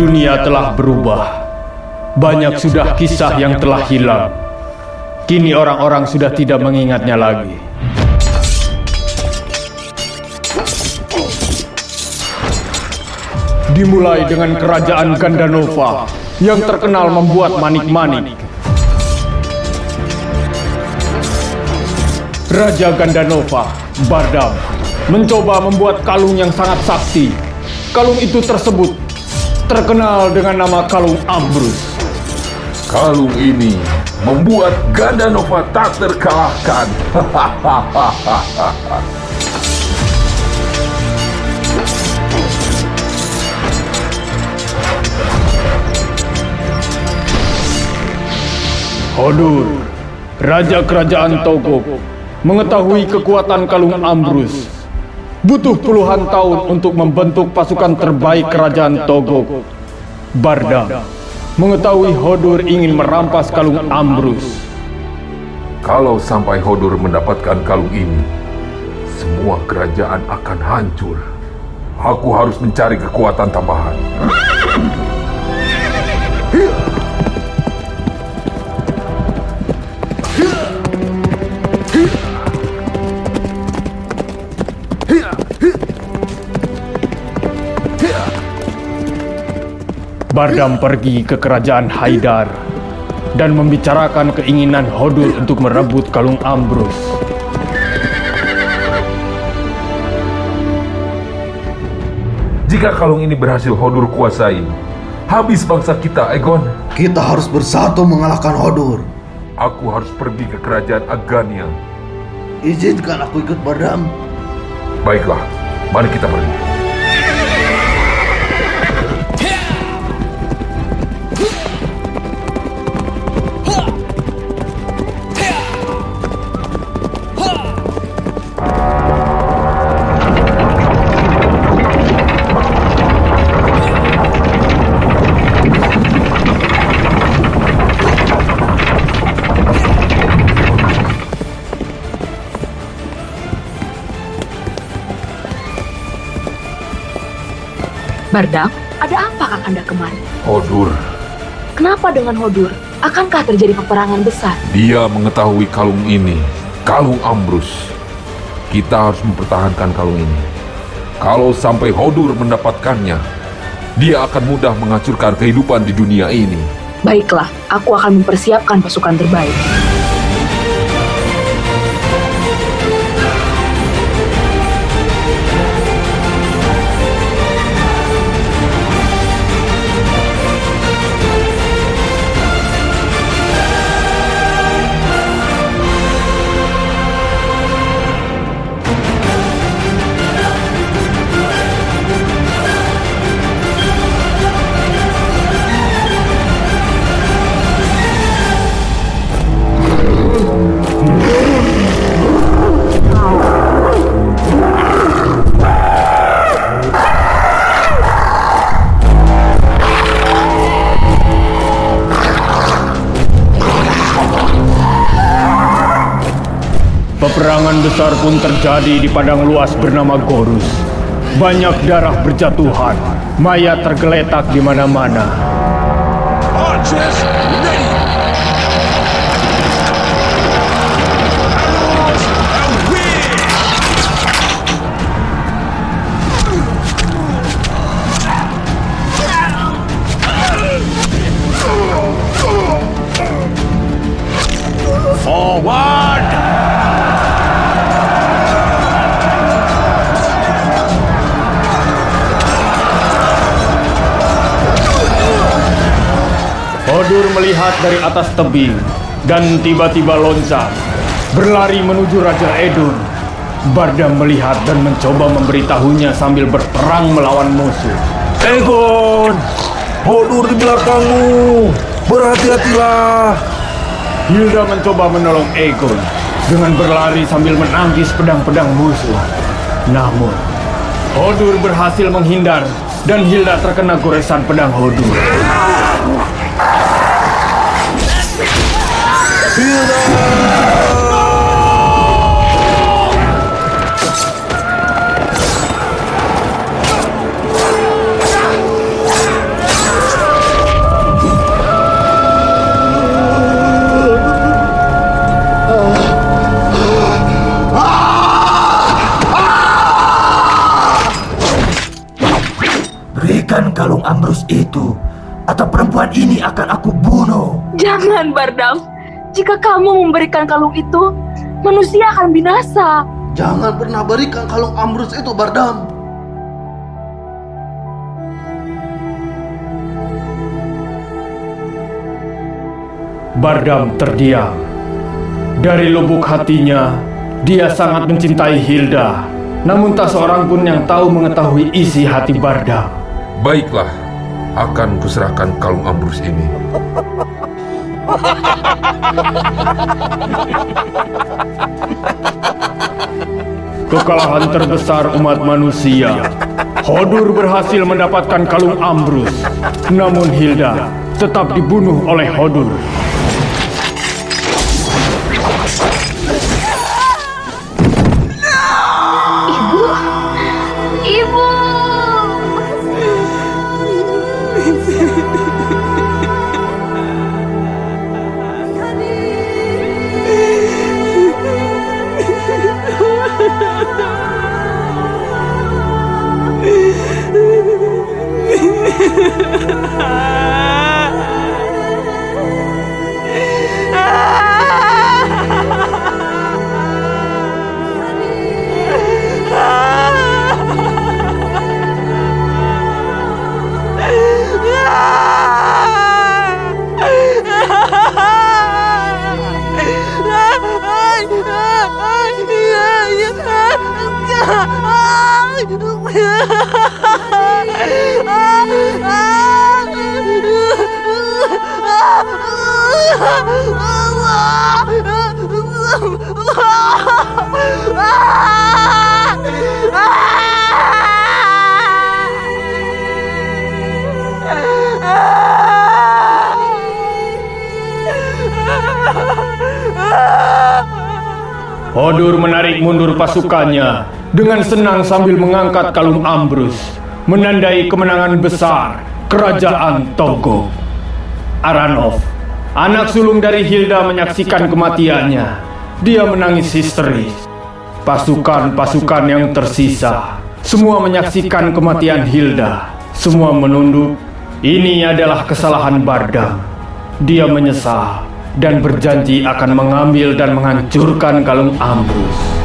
Dunia telah berubah. Banyak sudah kisah yang telah hilang. Kini orang-orang sudah tidak mengingatnya lagi. Dimulai dengan kerajaan Gandanova yang terkenal membuat manik-manik. Raja Gandanova, Bardam, mencoba membuat kalung yang sangat sakti. Kalung itu tersebut terkenal dengan nama kalung Ambrus. Kalung ini membuat Gandanova tak terkalahkan. Hodur, Raja Kerajaan Togo, mengetahui kekuatan kalung Ambrus. Butuh puluhan tahun untuk membentuk pasukan terbaik Kerajaan Togo. Barda, mengetahui Hodur ingin merampas kalung Ambrus. Kalau sampai Hodur mendapatkan kalung ini, semua kerajaan akan hancur. Aku harus mencari kekuatan tambahan. Bardam pergi ke kerajaan Haidar dan membicarakan keinginan Hodur untuk merebut kalung Ambrus. Jika kalung ini berhasil Hodur kuasai, habis bangsa kita, Egon. Kita harus bersatu mengalahkan Hodur. Aku harus pergi ke kerajaan Agania. Izinkan aku ikut Bardam. Baiklah, mari kita pergi. Bardam, ada apa Kakanda kemari? Hodur, Kenapa dengan Hodur? Akankah terjadi peperangan besar? dia mengetahui kalung ini, kalung Ambrus. Kita harus mempertahankan kalung ini. Kalau sampai Hodur mendapatkannya, dia akan mudah menghancurkan kehidupan di dunia ini. Baiklah, aku akan mempersiapkan pasukan terbaik. Besar pun terjadi di padang luas bernama Gorus. Banyak darah berjatuhan, mayat tergeletak di mana-mana. Melihat dari atas tebing dan tiba-tiba loncat, berlari menuju Raja Edun. Bardam melihat dan mencoba memberitahunya sambil berperang melawan musuh. Egon! Hodur di belakangmu! Berhati-hatilah! Hilda mencoba menolong Egon dengan berlari sambil menangkis pedang-pedang musuh. Namun, Hodur berhasil menghindar dan Hilda terkena goresan pedang Hodur. Berikan kalung Ambrus itu, atau perempuan ini akan aku bunuh. Jangan, Bardam. Jika kamu memberikan kalung itu, manusia akan binasa. Jangan pernah berikan kalung Ambrus itu, Bardam. Bardam terdiam. Dari lubuk hatinya, dia sangat mencintai Hilda. Namun tak seorang pun yang tahu mengetahui isi hati Bardam. Baiklah, akan kuserahkan kalung Ambrus ini. Kekalahan terbesar umat manusia. Hodur berhasil mendapatkan kalung Ambrus. Namun Hilda tetap dibunuh oleh Hodur. Ibu, ibu. Hodur menarik mundur pasukannya dengan senang sambil mengangkat kalung Ambrus, menandai kemenangan besar kerajaan Togo. Aranov, anak sulung dari Hilda menyaksikan kematiannya. Dia menangis histeris. Pasukan-pasukan yang tersisa semua menyaksikan kematian Hilda. Semua menunduk. Ini adalah kesalahan Bardam. Dia menyesal dan berjanji akan mengambil dan menghancurkan kalung Ambrus.